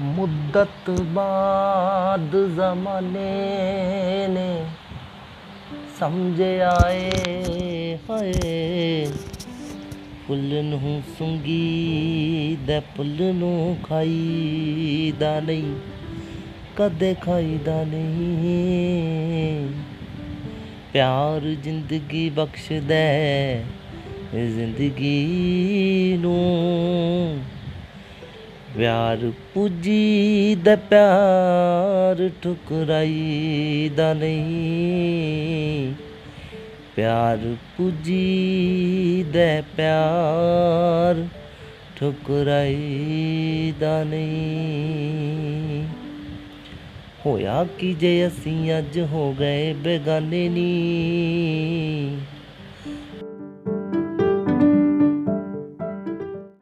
ਮੁੱਦਤ ਬਾਦ ਜ਼ਮਾਨੇ ਨੇ ਸਮਝ ਆਏ ਹਾਏ। ਫੁੱਲ ਨੂੰ ਸੁੰਗੀ ਦੇ ਫੁੱਲ ਨੂੰ ਖਾਈਦਾ ਨਹੀਂ, ਕਦੇ ਖਾਈਦਾ ਨਹੀਂ। ਪਿਆਰ ਜ਼ਿੰਦਗੀ ਬਖਸ਼ਦਾ ਹੈ ਜ਼ਿੰਦਗੀ ਨੂੰ। ਪਿਆਰ ਪੁੱਜੀ ਦਾ ਪਿਆਰ ਠੁਕਰਾਈ ਦਾ ਨਹੀਂ। ਪਿਆਰ ਪੁੱਜੀ ਦਾ ਪਿਆਰ ਠੁਕਰਾਈ ਦਾ ਨਹੀਂ। ਹੋਇਆ ਕਿ ਜੇ ਅਸੀਂ ਅੱਜ ਹੋ ਗਏ ਬੇਗਾਨੇ ਨੀ।